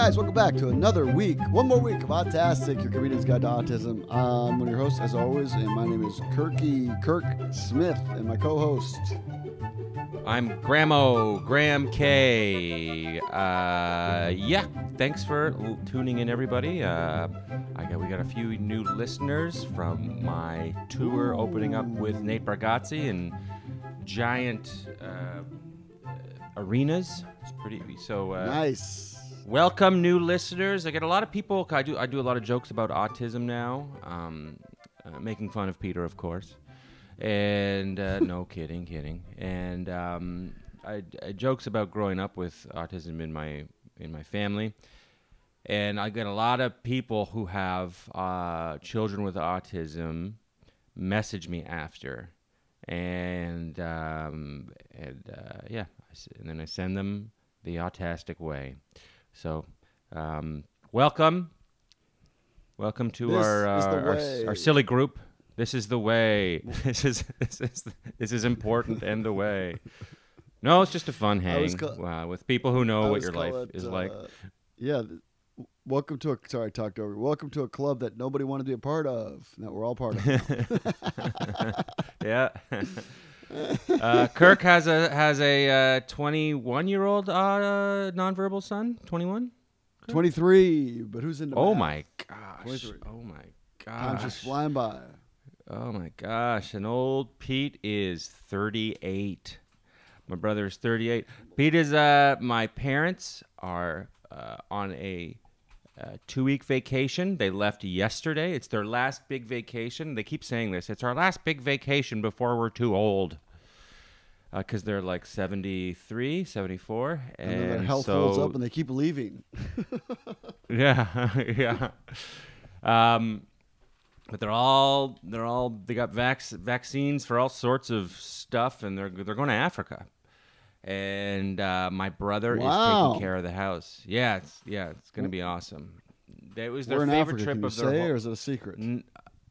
guys, welcome back to another week, one more week of Autastic, your comedian's guide to autism. I'm one of your hosts, as always, and my name is Kirky Kirk Smith, and my co-host. I'm Gramo Graham Kay. Uh, yeah, thanks for l- tuning in, everybody. Uh, I got we got a few new listeners from my tour opening up with Nate Bargatze and giant uh, arenas. It's pretty so. Uh, Nice. Welcome, new listeners. I get a lot of people. I do. I do a lot of jokes about autism now, um, uh, making fun of Peter, of course. And uh, no kidding, kidding. And um, I, I jokes about growing up with autism in my in my family. And I get a lot of people who have uh, children with autism message me after, and um, and uh, yeah, and then I send them the autistic way. So, um, welcome, welcome to This our, uh, our our silly group. This is the way. this is this is this is important and the way. No, it's just a fun hang ca- uh, with people who know I what your life it, is like. uh, Yeah. th- Welcome to a sorry, I talked over. Welcome to a club that nobody wanted to be a part of. That we're all part of. yeah. uh, Kirk has a has a uh, 21 year old uh, nonverbal son. 21. Twenty-three, but who's in the? Oh my gosh. 23. Oh my gosh. Time's just flying by. Oh my gosh. And old Pete is 38. My brother is 38. Pete is uh my parents are uh, on a uh, two week vacation. They left yesterday. It's their last big vacation. They keep saying this. It's our last big vacation before we're too old. Because they're like 73, 74. And, And, then their health so, holds up, and they keep leaving. yeah, yeah. Um, but they're all they're all they got vac- vaccines for all sorts of stuff, and they're they're going to Africa. And uh, my brother is taking care of the house. Yeah, it's, yeah, it's going to be awesome. It was their We're favorite Africa. trip Can you of their say, whole- or is it a secret? N-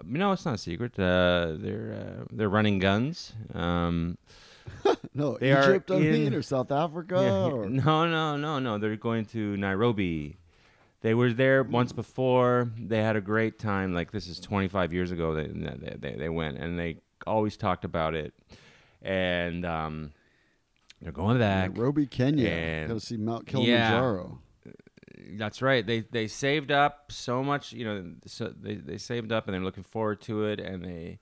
no, it's not a secret. Uh, they're uh, they're running guns. Um, No, They are Egypt, I mean, in- or South Africa, yeah, or no, no, no, no. They're going to Nairobi. They were there once before. They had a great time. Like this is 25 years ago. They they, they, they went and they always talked about it. And um, they're going back. Nairobi, Kenya. Got to see Mount Yeah. Kilimanjaro. That's right. They they saved up so much. You know, so they they saved up and they're looking forward to it. And they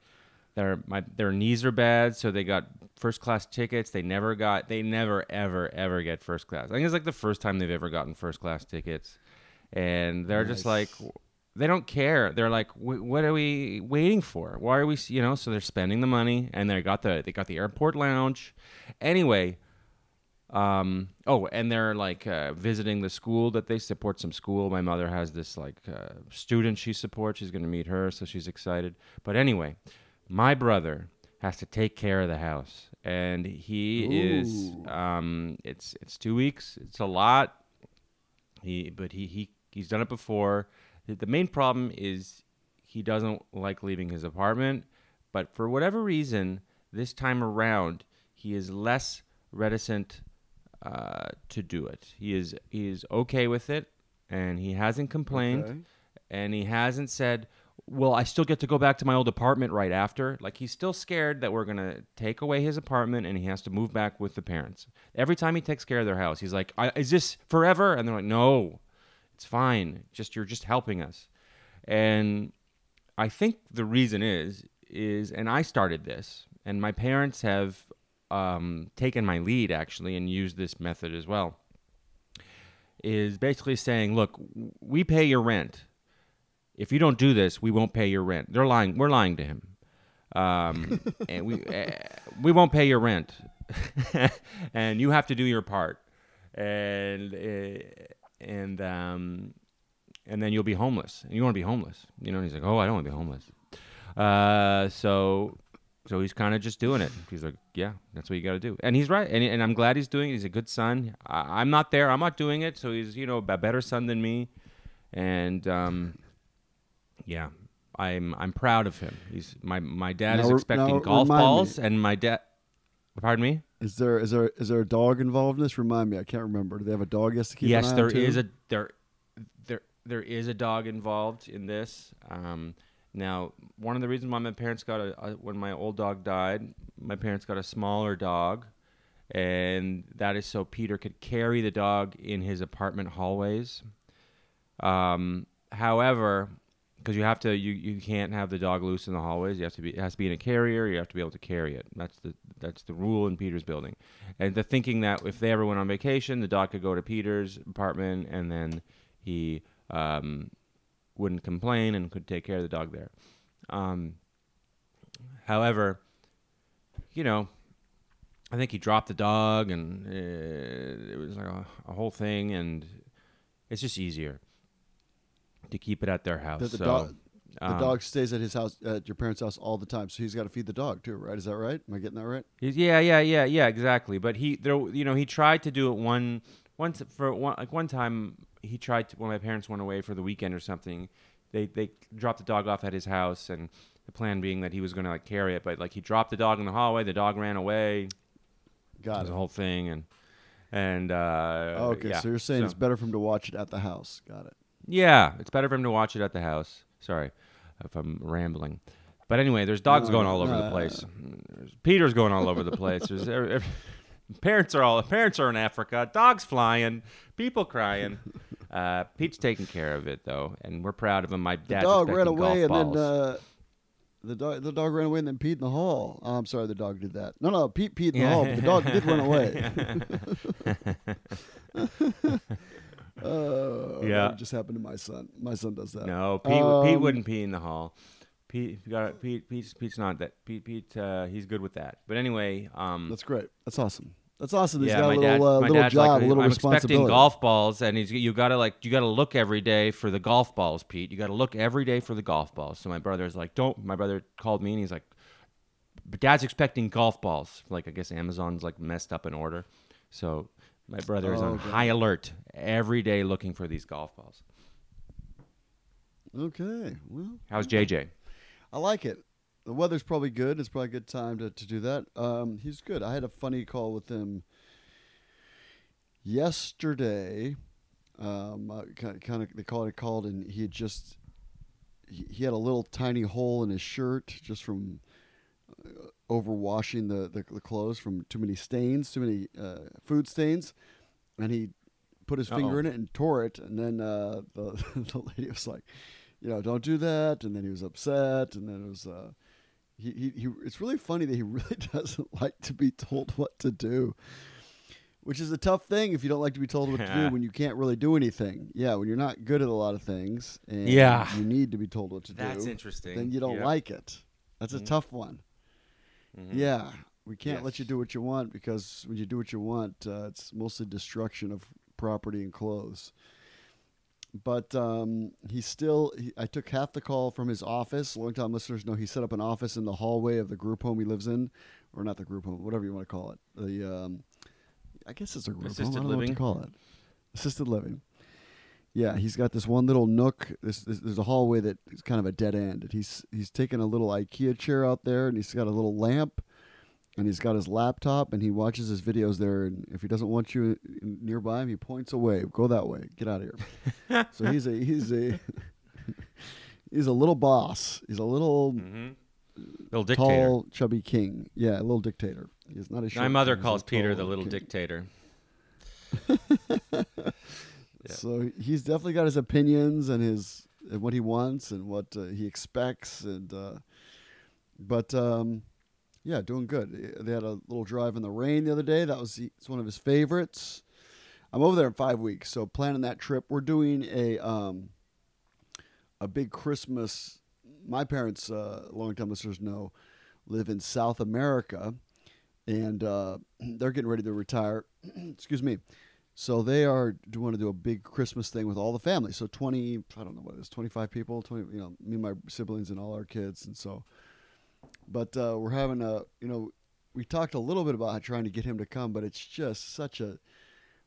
their my their knees are bad, so they got first class tickets. They never got. They never ever ever get first class. I think it's like the first time they've ever gotten first class tickets, and they're just like. They don't care. They're like, what are we waiting for? Why are we, you know? So they're spending the money, and they got the they got the airport lounge. Anyway, um, oh, and they're like uh, visiting the school that they support. Some school. My mother has this like uh, student she supports. She's going to meet her, so she's excited. But anyway, my brother has to take care of the house, and he is. Um, it's it's two weeks. It's a lot. He, but he he he's done it before. The main problem is he doesn't like leaving his apartment, but for whatever reason, this time around, he is less reticent uh, to do it. He is he is okay with it, and he hasn't complained, Okay. and he hasn't said, "Well, I still get to go back to my old apartment right after." Like he's still scared that we're gonna take away his apartment, and he has to move back with the parents. Every time he takes care of their house, he's like, I, "Is this forever?" And they're like, "No, it's fine. Just you're just helping us." And I think the reason is is and I started this and my parents have um, taken my lead actually and used this method as well. Is basically saying, look, we pay your rent. If you don't do this, we won't pay your rent. They're lying. We're lying to him, um, and we uh, we won't pay your rent, and you have to do your part, and uh, and um, and then you'll be homeless. And you want to be homeless, you know? And he's like, oh, I don't want to be homeless. Uh, so, so he's kind of just doing it. He's like, yeah, that's what you got to do. And he's right. And, and I'm glad he's doing it. He's a good son. I, I'm not there. I'm not doing it. So he's, you know, a better son than me. And, um, yeah, I'm, I'm proud of him. He's my, my dad Now is expecting now golf remind me. balls and my dad, pardon me? Is there is there is there a dog involved in this? Remind me, I can't remember. Do they have a dog? Has to keep. yes, there is a, there, there is a dog involved in this. Um, now, one of the reasons why my parents got a, when my old dog died, my parents got a smaller dog, and that is so Peter could carry the dog in his apartment hallways. Um, however, because you have to, you, you can't have the dog loose in the hallways. You have to be, it has to be in a carrier. You have to be able to carry it. That's the that's the rule in Peter's building. And the thinking that if they ever went on vacation, the dog could go to Peter's apartment, and then he um, wouldn't complain and could take care of the dog there. Um, however, you know, I think he dropped the dog, and uh, it was like a, a whole thing, and it's just easier to keep it at their house. The, the so, dog, the um, dog stays at his house, at your parents' house all the time, so he's got to feed the dog too, right? Is that right? Am I getting that right? Yeah, yeah, yeah, yeah, exactly. But he, there, you know, he tried to do it one, once for one, like one time. He tried to when my parents went away for the weekend or something. They they dropped the dog off at his house, and the plan being that he was going to like carry it, but like he dropped the dog in the hallway. The dog ran away. It Got was it. a whole thing, and and uh, okay, yeah. so you're saying So- it's better for him to watch it at the house. Got it. Yeah, it's better for him to watch it at the house. Sorry if I'm rambling. But anyway, there's dogs No, going all over no, the place. There's Peter's going all over the place. There's every, every- parents are all parents are in Africa. Dogs flying, people crying. Uh, Pete's taking care of it though, and we're proud of him. My The dog ran away, and golf then uh, the dog the dog ran away and then peed in the hall. Oh, I'm sorry, the dog did that. No, no, Pete peed in the hall, but the dog did run away. Uh, Yeah. that just happened to my son. My son does that. no, Pete, would- Pete Um, wouldn't pee in the hall. Pete, got Pete. Pete's, Pete's not that. Pete, Pete, uh, he's good with that. But anyway, um, That's great. That's awesome. That's awesome. He's yeah, got a little, dad, uh, little job, like, a little I'm expecting golf balls, and he's you gotta like you gotta look every day for the golf balls, Pete. You gotta look every day for the golf balls. So my brother's like, don't. My brother called me and he's like, but Dad's expecting golf balls. Like I guess Amazon's like messed up in order, so my brother is Oh, on okay. high alert every day looking for these golf balls. Okay. Well, How's JJ? I like it. The weather's probably good. It's probably a good time to, to do that. Um, he's good. I had a funny call with him yesterday. Um, uh, kind, kind of, they called it called, and he had just he, he had a little tiny hole in his shirt just from uh, overwashing the, the the clothes from too many stains, too many uh, food stains, and he put his finger Uh-oh. in it and tore it. And then uh, the the lady was like, you know, don't do that. And then he was upset, and then it was. Uh, he, he, he, it's really funny that he really doesn't like to be told what to do, which is a tough thing if you don't like to be told what to do when you can't really do anything. Yeah, when you're not good at a lot of things and Yeah. you need to be told what to That's do, interesting. then you don't Yeah. like it. That's a Mhm. tough one. Mhm. Yeah, we can't let you do what you want because when you do what you want, uh, it's mostly destruction of property and clothes. But um, he still, he, I took half the call from his office. Long-time listeners know he set up an office in the hallway of the group home he lives in, or not the group home, whatever you want to call it. The, um, I guess it's a group Assisted home. I don't know what to call it. Assisted living. Yeah, he's got this one little nook. This, this, there's a hallway that is kind of a dead end. And he's he's taken a little IKEA chair out there, and he's got a little lamp, and he's got his laptop, and he watches his videos there. And if he doesn't want you nearby him, he points away. Go that way. Get out of here. so he's a he's a he's a little boss. He's a little Mhm. Little dictator. tall, chubby king. Yeah, a little dictator. He's not a. My mother king, calls Peter the little king. dictator. Yeah. So he's definitely got his opinions and his and what he wants and what uh, he expects and uh, but um, yeah, doing good. They had a little drive in the rain the other day. That was it's one of his favorites. I'm over there in five weeks, so planning that trip. We're doing a um, a big Christmas. My parents, uh, longtime listeners know, live in South America, and uh, they're getting ready to retire. Excuse me. So they are do want to do a big Christmas thing with all the family. So twenty, I don't know what it is, twenty five people, twenty, you know, me and my siblings and all our kids, and so. But uh, we're having a, you know, we talked a little bit about trying to get him to come, but it's just such a,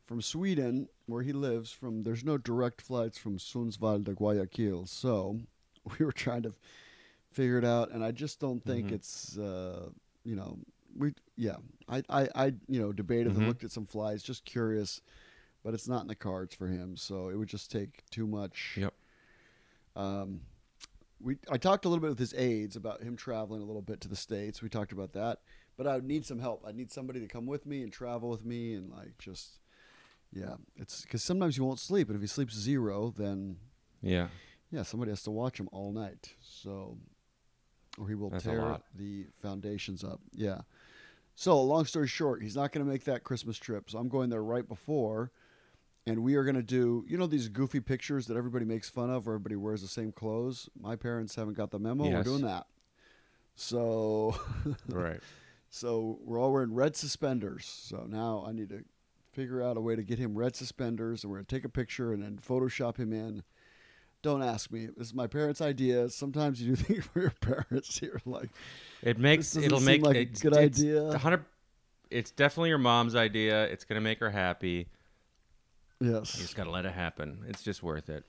from Sweden where he lives, from there's no direct flights from Sundsvall to Guayaquil, so we were trying to figure it out, and I just don't think Mhm. it's, uh, you know, we yeah, I I, I you know debated and Mhm. looked at some flights, just curious, but it's not in the cards for him. So it would just take too much. Yep. Um, we I talked a little bit with his aides about him traveling a little bit to the states. We talked about that, but I would need some help. I need somebody to come with me and travel with me and like just yeah. It's because sometimes you won't sleep, and if he sleeps zero, then Yeah. yeah, somebody has to watch him all night. So, or he will That's tear the foundations up. Yeah. So, long story short, he's not going to make that Christmas trip. So, I'm going there right before, and we are going to do, you know, these goofy pictures that everybody makes fun of, where everybody wears the same clothes. My parents haven't got the memo. We're doing that. So, Right. so we're all wearing red suspenders. So now I need to figure out a way to get him red suspenders, and we're gonna take a picture and then Photoshop him in. Don't ask me. This is my parents' idea. Sometimes you do things for your parents. You're like, It makes it'll make like a good it's idea. Hundred. It's definitely your mom's idea. It's gonna make her happy. You yes. just gotta let it happen. It's just worth it.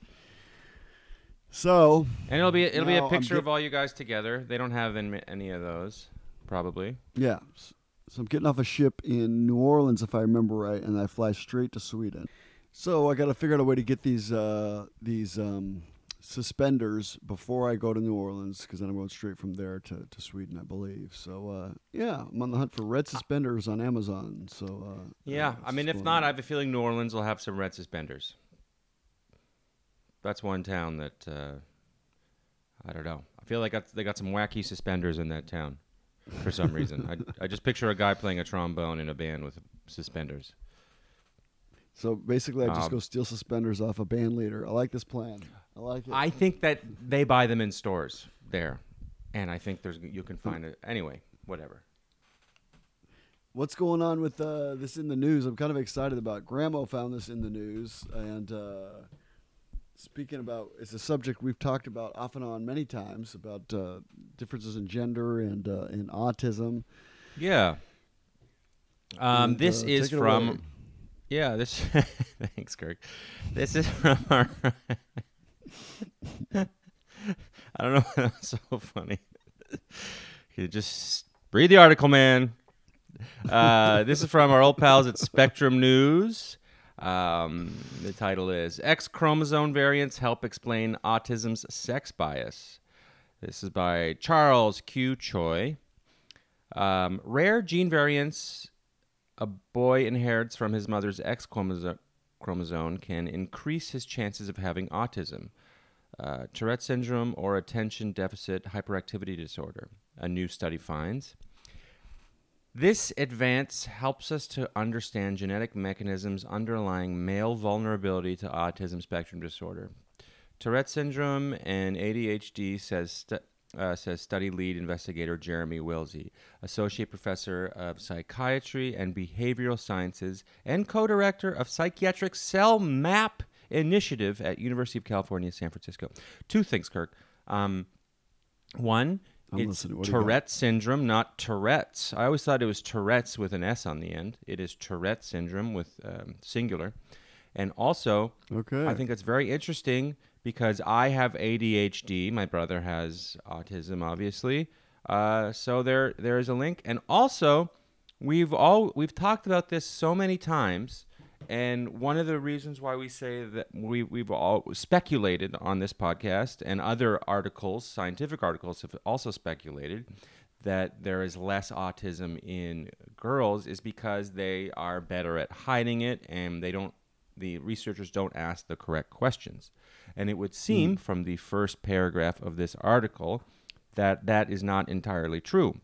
So And it'll be it'll be Now a I'm picture get- of all you guys together. They don't have any, any of those, probably. yeah, S- so I'm getting off a ship in New Orleans, if I remember right, and I fly straight to Sweden. So I got to figure out a way to get these uh, these um, suspenders before I go to New Orleans, because then I'm going straight from there to, to Sweden, I believe. So uh, yeah, I'm on the hunt for red suspenders on Amazon. So uh, Yeah, uh, I mean, if not, on. I have a feeling New Orleans will have some red suspenders. That's one town that uh, I don't know. I feel like they got some wacky suspenders in that town for some reason. I, I just picture a guy playing a trombone in a band with suspenders. so basically, I just um, go steal suspenders off a band leader. I like this plan. I like it. I think that they buy them in stores there, and I think there's you can find it anyway. Whatever. What's going on with uh, this in the news? I'm kind of excited about. Grandma found this in the news, and uh, speaking about, it's a subject we've talked about off and on many times about uh, differences in gender and uh, in autism. Yeah. Um, And, this uh, is from. away. Yeah, this. thanks, Kirk. This is from our. I don't know. Why that's so funny. You just read the article, man. Uh, this is from our old pals at Spectrum News. Um, the title is X chromosome variants help explain autism's sex bias. This is by Charles Q. Choi. Um, rare gene variants a boy inherits from his mother's X chromosome can increase his chances of having autism, uh, Tourette syndrome, or attention deficit hyperactivity disorder, a new study finds. This advance helps us to understand genetic mechanisms underlying male vulnerability to autism spectrum disorder. Tourette syndrome and ADHD, says, uh, says study lead investigator Jeremy Willsey, associate professor of psychiatry and behavioral sciences and co-director of psychiatric cell map initiative at University of California, San Francisco. Two things, Kirk. Um, one, I'm it's listening. What do you got? Tourette syndrome, not Tourette's. I always thought it was Tourette's with an S on the end. It is Tourette syndrome with um, singular. And also, Okay. I think that's very interesting because I have ADHD. My brother has autism, obviously. Uh, so there, there is a link. And also, we've all we've talked about this so many times. And one of the reasons why we say that we, we've all speculated on this podcast and other articles, scientific articles, have also speculated that there is less autism in girls is because they are better at hiding it and they don't the researchers don't ask the correct questions. And it would seem from the first paragraph of this article that that is not entirely true.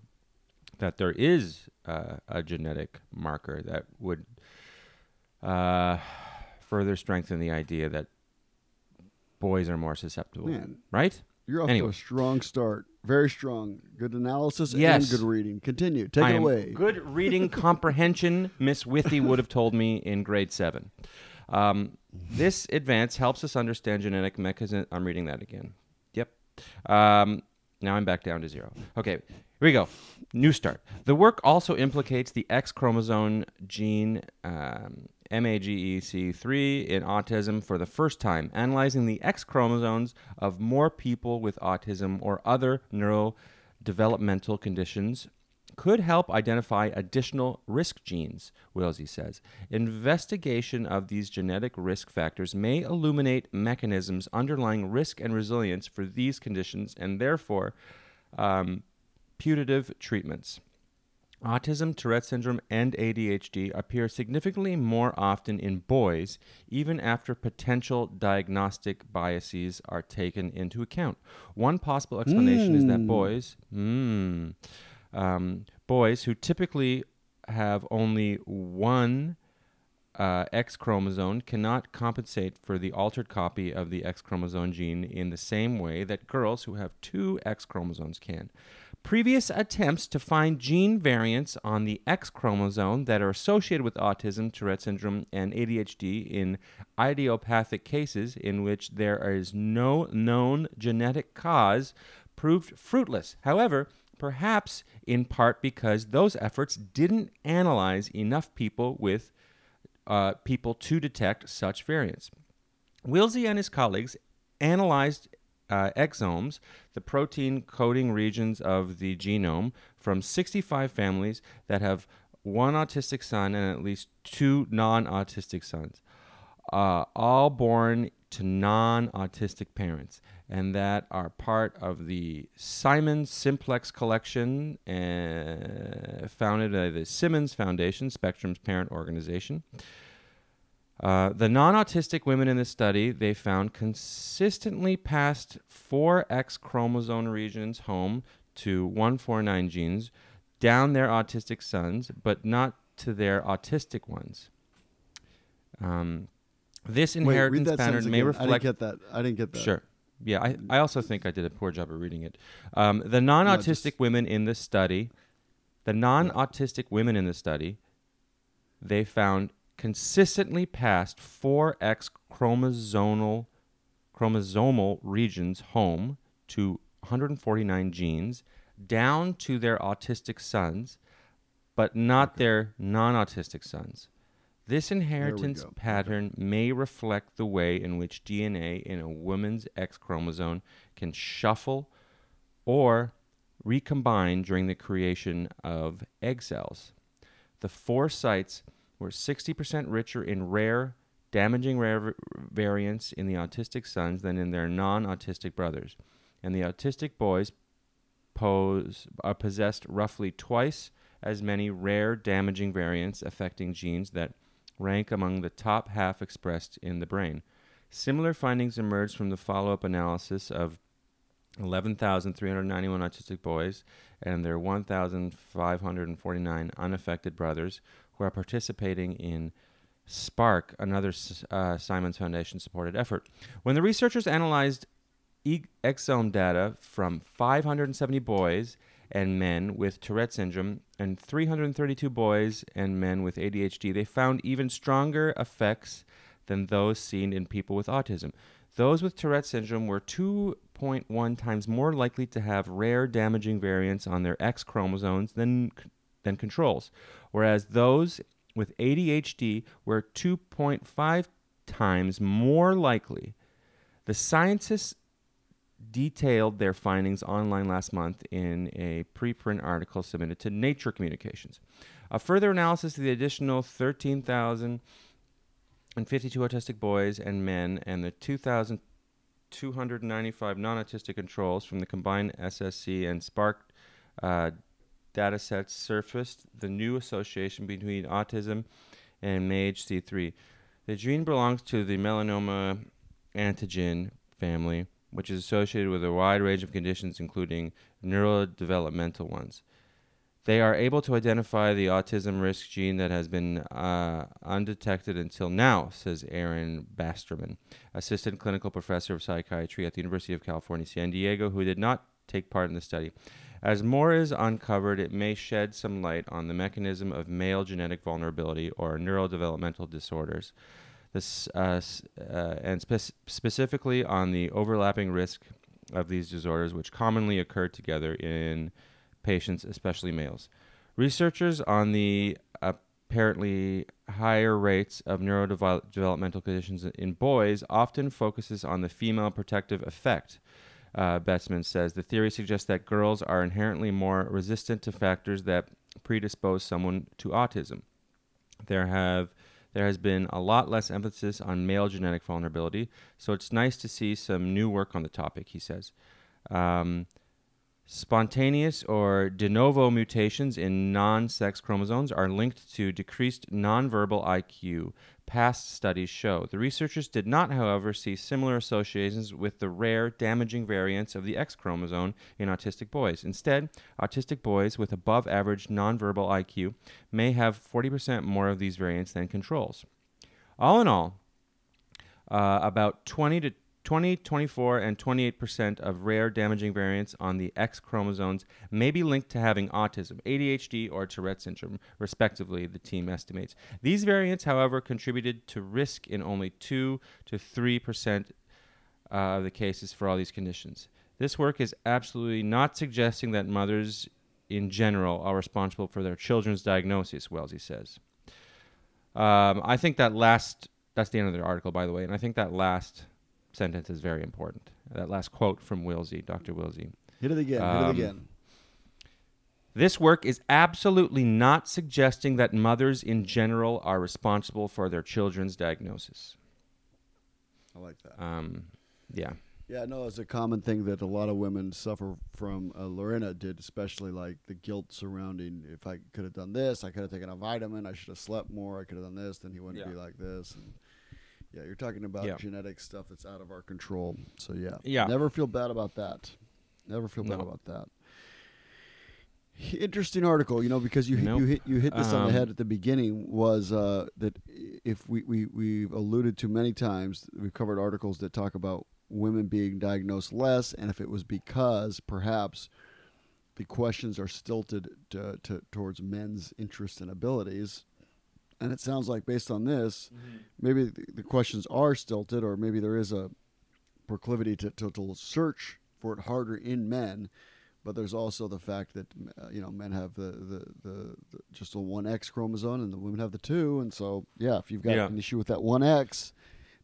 That there is uh, a genetic marker that would uh, further strengthen the idea that boys are more susceptible. Man, Right? you're off anyway. to a strong start. Very strong. Good analysis Yes. and good reading. Continue. Take I it away. Good reading comprehension, Miss Withy would have told me in grade seven. Um, this advance helps us understand genetic mechanism. I'm reading that again. Yep. Um, now I'm back down to zero. Okay, here we go. New start. The work also implicates the X chromosome gene um, MAGEC3 in autism for the first time, analyzing the X chromosomes of more people with autism or other neurodevelopmental conditions could help identify additional risk genes, Willsey says. Investigation of these genetic risk factors may illuminate mechanisms underlying risk and resilience for these conditions and therefore um, putative treatments. Autism, Tourette syndrome, and ADHD appear significantly more often in boys, even after potential diagnostic biases are taken into account. One possible explanation is that Mm. boys, mm, um, boys who typically have only one uh, X chromosome cannot compensate for the altered copy of the X chromosome gene in the same way that girls who have two X chromosomes can. Previous attempts to find gene variants on the X chromosome that are associated with autism, Tourette syndrome, and ADHD in idiopathic cases in which there is no known genetic cause proved fruitless. However, perhaps in part because those efforts didn't analyze enough people with uh, people to detect such variants. Willsey and his colleagues analyzed uh, exomes, the protein coding regions of the genome, from 65 families that have one autistic son and at least two non autistic sons, uh, all born to non autistic parents, and that are part of the Simon Simplex collection uh, founded by the Simmons Foundation, Spectrum's parent organization. Uh, the non-autistic women in the study they found consistently passed four X chromosome regions home to 149 genes down their autistic sons, but not to their autistic ones. Um, this inheritance that pattern may again. reflect I didn't get that. I didn't get that. Sure. Yeah, I, I also think I did a poor job of reading it. Um, the non autistic just- women in the study, the non autistic women in the study, they found consistently passed 4X chromosomal, chromosomal regions home to 149 genes down to their autistic sons, but not their non autistic sons. This inheritance. Okay. pattern may reflect the way in which DNA in a woman's X chromosome can shuffle or recombine during the creation of egg cells. The four sites were 60% richer in rare, damaging rare variants in the autistic sons than in their non autistic brothers. And the autistic boys pose, uh, possessed roughly twice as many rare, damaging variants affecting genes that rank among the top half expressed in the brain. Similar findings emerged from the follow up analysis of 11,391 autistic boys and their 1,549 unaffected brothers who are participating in Spark, another uh, Simons Foundation supported effort. When the researchers analyzed e- exome data from 570 boys and men with Tourette syndrome and 332 boys and men with ADHD, they found even stronger effects than those seen in people with autism. Those with Tourette syndrome were 2.1 times more likely to have rare damaging variants on their X chromosomes than, than controls, whereas those with ADHD were 2.5 times more likely. The scientists detailed their findings online last month in a preprint article submitted to Nature Communications. A further analysis of the additional 13,052 autistic boys and men and the 2,295 non autistic controls from the combined SSC and Spark uh, data sets surfaced the new association between autism and MAGE-C3. The gene belongs to the melanoma antigen family, which is associated with a wide range of conditions, including neurodevelopmental ones. They are able to identify the autism risk gene that has been uh, undetected until now, says Aaron Besterman, assistant clinical professor of psychiatry at the University of California, San Diego, who did not take part in the study. As more is uncovered, it may shed some light on the mechanism of male genetic vulnerability or neurodevelopmental disorders, this, uh, uh, and spec- specifically on the overlapping risk of these disorders, which commonly occur together in patients, especially males. Researchers on the apparently higher rates of neurodevelopmental conditions in boys often focuses on the female protective effect uh, says the theory suggests that girls are inherently more resistant to factors that predispose someone to autism. There have there has been a lot less emphasis on male genetic vulnerability, so it's nice to see some new work on the topic. He says. Um, Spontaneous or de novo mutations in non sex chromosomes are linked to decreased nonverbal IQ, past studies show. The researchers did not, however, see similar associations with the rare damaging variants of the X chromosome in autistic boys. Instead, autistic boys with above average nonverbal IQ may have 40% more of these variants than controls. All in all, uh, about 20 to 20, 24, and 28% of rare damaging variants on the X chromosomes may be linked to having autism, ADHD, or Tourette syndrome, respectively, the team estimates. These variants, however, contributed to risk in only 2 to 3% uh, of the cases for all these conditions. This work is absolutely not suggesting that mothers in general are responsible for their children's diagnosis, Willsey says. Um, I think that last, that's the end of the article, by the way, and I think that last sentence is very important. That last quote from Willsey, Dr. Willsey. Hit it again. hit Um, it again. This work is absolutely not suggesting that mothers in general are responsible for their children's diagnosis. I like that. Um, yeah. Yeah, no, it's a common thing that a lot of women suffer from. Uh, Lorena did, especially like the guilt surrounding if I could have done this, I could have taken a vitamin, I should have slept more, I could have done this, then he wouldn't Yeah. be like this. And yeah, you're talking about Yeah. genetic stuff that's out of our control. So yeah, Yeah. never feel bad about that. Never feel bad No. about that. Interesting article, you know, because you hit, Nope. you hit you hit this on the Um, head at the beginning was uh, that if we, we we've alluded to many times, we've covered articles that talk about women being diagnosed less, and if it was because perhaps the questions are stilted to, to, towards men's interests and abilities, and it sounds like based on this, maybe the, the questions are stilted, or maybe there is a proclivity to, to, to search for it harder in men. But there's also the fact that uh, you know men have the, the, the, the just a one X chromosome and the women have the two, and so yeah, if you've got Yeah. an issue with that one X,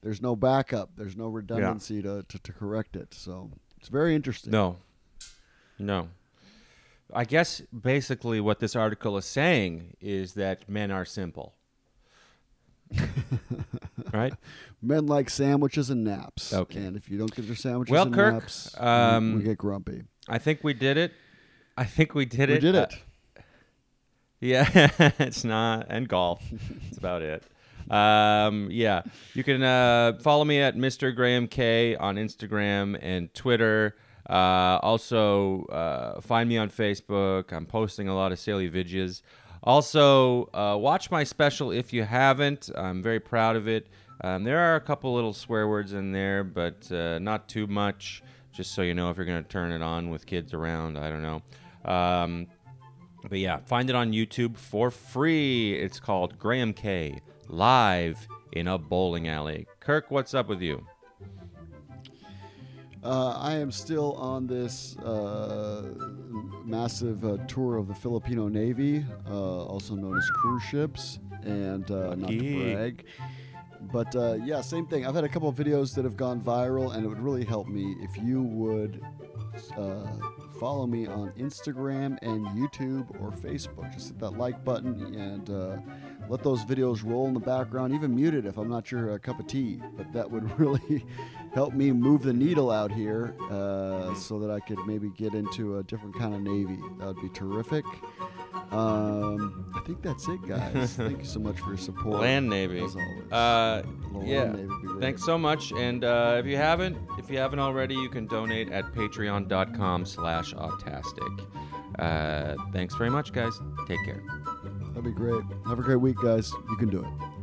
there's no backup, there's no redundancy to, to, to correct it. So it's very interesting. No. No. I guess basically what this article is saying is that men are simple. right? Men like sandwiches and naps. Okay. And if you don't get your sandwiches Well, and Kirk, naps, we- um, we, get grumpy. I think we did it. I think we did we it. did Uh, it. Yeah, it's not, and golf. That's about it. Um, yeah, you can uh, follow me at Mr. Graham Kay on Instagram and Twitter. Uh, also, uh, find me on Facebook. I'm posting a lot of silly videos. Also, uh, watch my special if you haven't. I'm very proud of it. Um, there are a couple little swear words in there, but uh, not too much. Just so you know, if you're going to turn it on with kids around, I don't know. Um, but yeah, find it on YouTube for free. It's called Graham Kay Live in a Bowling Alley. Kirk, what's up with you? Uh, I am still on this uh, massive uh, tour of the Filipino Navy, uh, also known as cruise ships, and uh, not to brag. But uh, yeah, same thing. I've had a couple of videos that have gone viral, and it would really help me if you would uh, follow me on Instagram and YouTube or Facebook. Just hit that like button and uh, let those videos roll in the background. Even mute it if I'm not your uh, cup of tea. But that would really help me move the needle out here uh, so that I could maybe get into a different kind of Navy. That would be terrific. Um, I think that's it, guys. Thank you so much for your support. Land Navy. As always. Uh, yeah. Navy would be great. Thanks so much. And uh, if you haven't, if you haven't already, you can donate at patreon.com slash autastic. Uh, thanks very much, guys. Take care. That'd be great. Have a great week, guys. You can do it.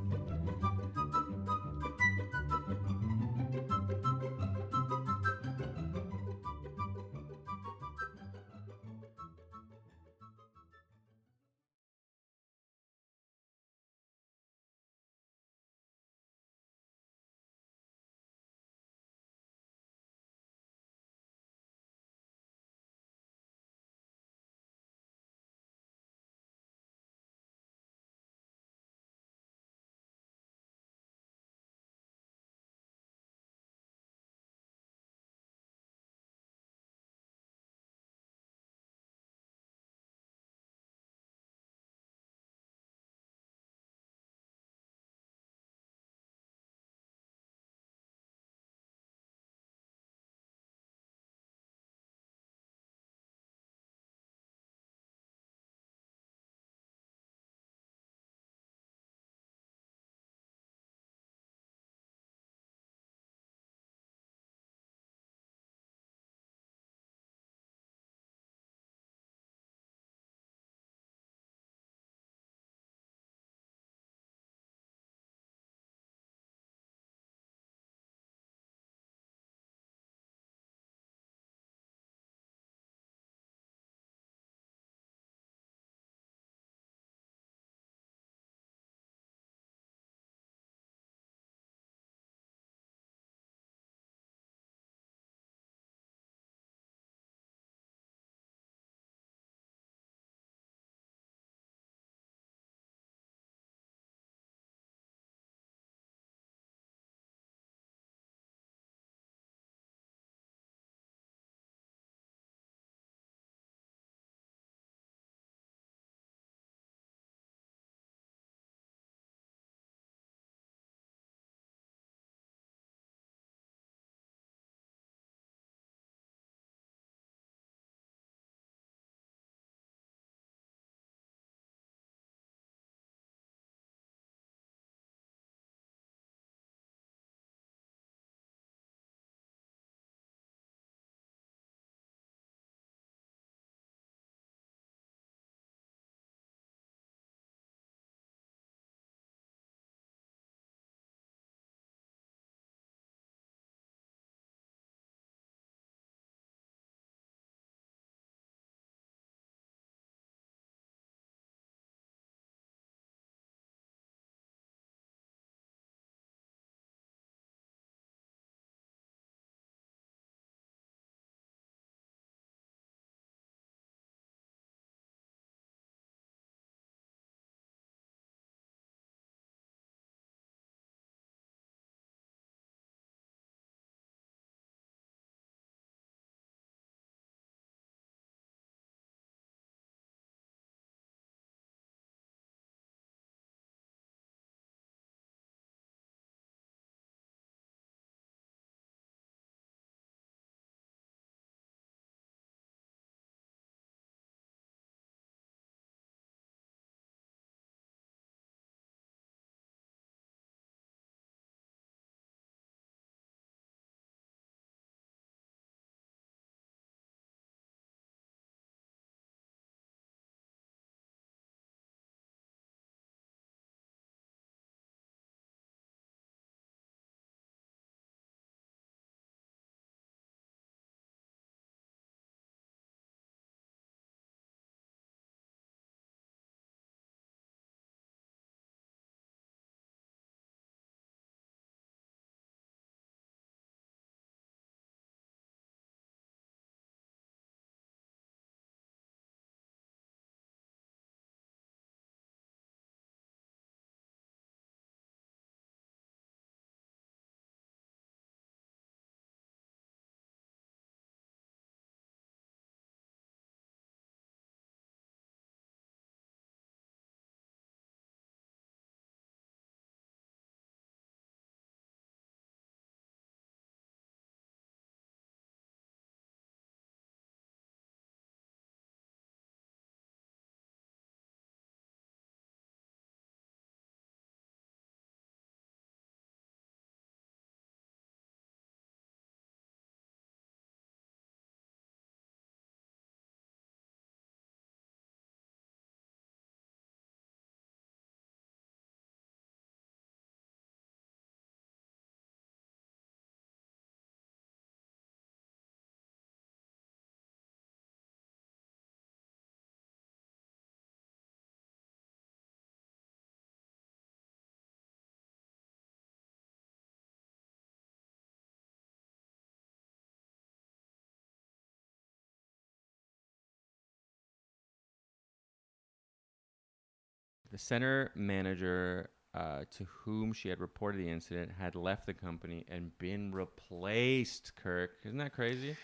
The center manager uh, to whom she had reported the incident had left the company and been replaced. Kirk, isn't that crazy?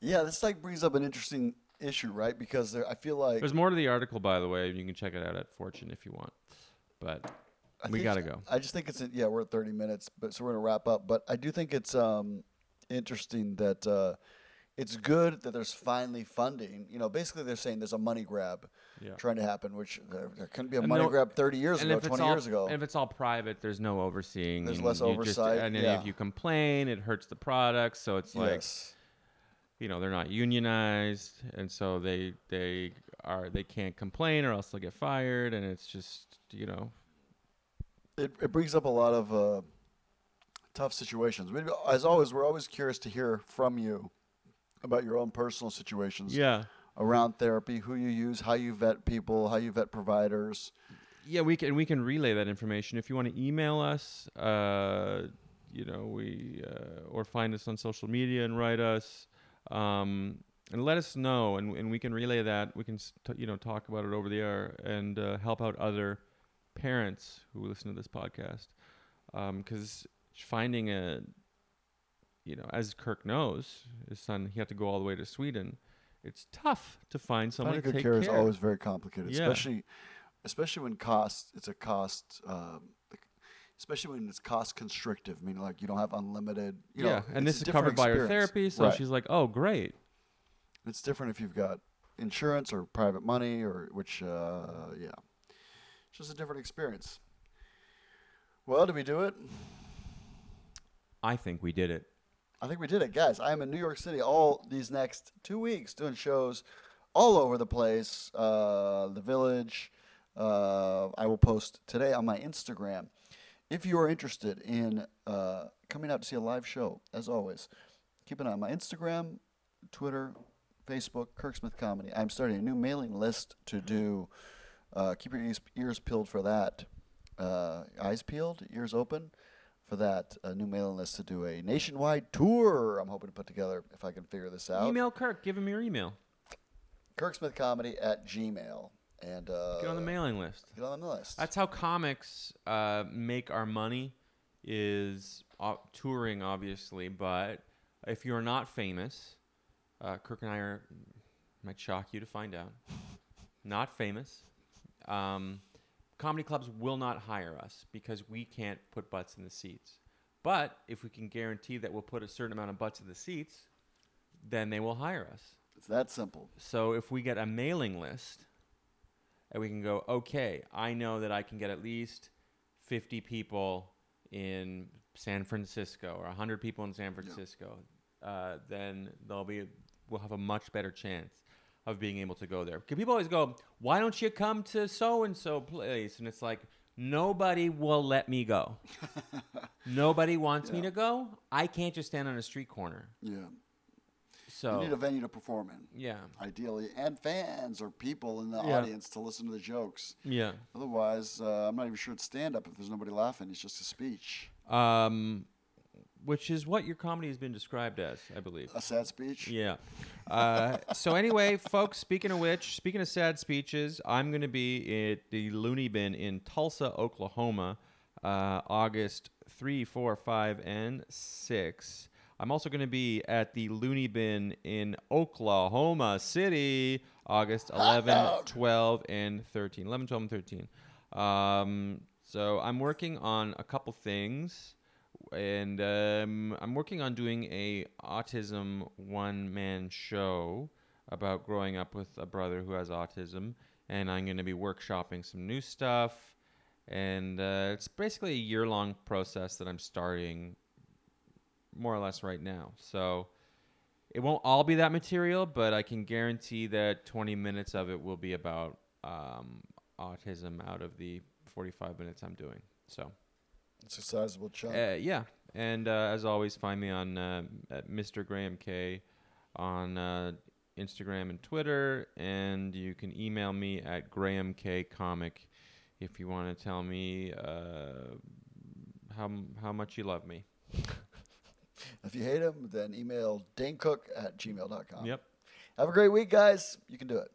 Yeah, this like brings up an interesting issue, right? Because there, I feel like There's more to the article, by the way. You can check it out at Fortune if you want. But I we gotta go. I just think it's yeah, we're at 30 minutes, but so we're gonna wrap up. But I do think it's um, interesting that uh, it's good that there's finally funding. You know, basically they're saying there's a money grab Yeah. trying to happen, which there, there couldn't be a And money no- grab 30 years ago, 20 all, years ago. and if it's all private, there's no overseeing. There's and less you just- oversight, and yeah. if you complain, it hurts the product. So it's like yes. you know they're not unionized, and so they they are they can't complain or else they'll get fired, and it's just you know it, it brings up a lot of uh, tough situations. Maybe, as always, we're always curious to hear from you about your own personal situations yeah around therapy, who you use, how you vet people, how you vet providers. yeah we can we can relay that information if you want to email us. Uh, you know we uh, or find us on social media and write us. Um, and let us know, and, and we can relay that. We can, t- you know, talk about it over the air and uh, help out other parents who listen to this podcast. Because finding a, you know, as Kirk knows, his son, he had to go all the way to Sweden. It's tough to find someone Finding to take care, care. is always very complicated, Yeah. especially especially when cost. It's a cost. Um, especially when it's cost constrictive, meaning like you don't have unlimited. You yeah, know, and this is covered different by her therapy, so Right. she's like, "Oh, great." It's different if you've got insurance or private money or which, uh, yeah, it's just a different experience. Well, did we do it? I think we did it. I think we did it, guys. I am in New York City all these next two weeks doing shows all over the place. Uh, the Village. Uh, I will post today on my Instagram. If you are interested in uh, coming out to see a live show, as always, keep an eye on my Instagram, Twitter, Facebook, Kirk Smith Comedy. I'm starting a new mailing list to do. Uh, keep your ears, ears peeled for that. Uh, eyes peeled, ears open for that uh, new mailing list to do a nationwide tour. I'm hoping to put together if I can figure this out. Email Kirk. Give him your email. Kirksmithcomedy at Gmail. And uh, Get on the mailing list. Get on the list. That's how comics uh, make our money, is uh, touring, obviously. But if you're not famous, uh, Kirk and I are might shock you to find out, not famous. Um, comedy clubs will not hire us because we can't put butts in the seats. But if we can guarantee that we'll put a certain amount of butts in the seats, then they will hire us. it's that simple. So if we get a mailing list and we can go, okay, I know that I can get at least 50 people in San Francisco or 100 people in San Francisco, uh, then they'll be, we'll have a much better chance of being able to go there. Because people always go, why don't you come to so and so place? And it's like, nobody will let me go. nobody wants me to go. I can't just stand on a street corner. Yeah. So, you need a venue to perform in, yeah. ideally, and fans or people in the Yeah. audience to listen to the jokes. Yeah. Otherwise, uh, I'm not even sure it's stand up if there's nobody laughing. It's just a speech, um, which is what your comedy has been described as, I believe. a sad speech. Yeah. Uh, so anyway, folks. Speaking of which, speaking of sad speeches, I'm going to be at the Loony Bin in Tulsa, Oklahoma, uh, August three, four, five, and six. I'm also going to be at the Loony Bin in Oklahoma City, August 11, 12, and 13. 11, 12, and 13. Um, so I'm working on a couple things and um, I'm working on doing a autism one man show about growing up with a brother who has autism, and I'm going to be workshopping some new stuff, and uh, it's basically a year long process that I'm starting more or less right now. So it won't all be that material, but I can guarantee that 20 minutes of it will be about um, autism out of the 45 minutes I'm doing. So. It's a sizable chunk. Uh, yeah, and uh, as always, find me on uh, at Mr. Graham Kay on uh, Instagram and Twitter, and you can email me at Graham Kay Comic if you want to tell me uh, how how much you love me. If you hate him, then email danecook at gmail.com. Yep. Have a great week, guys. You can do it.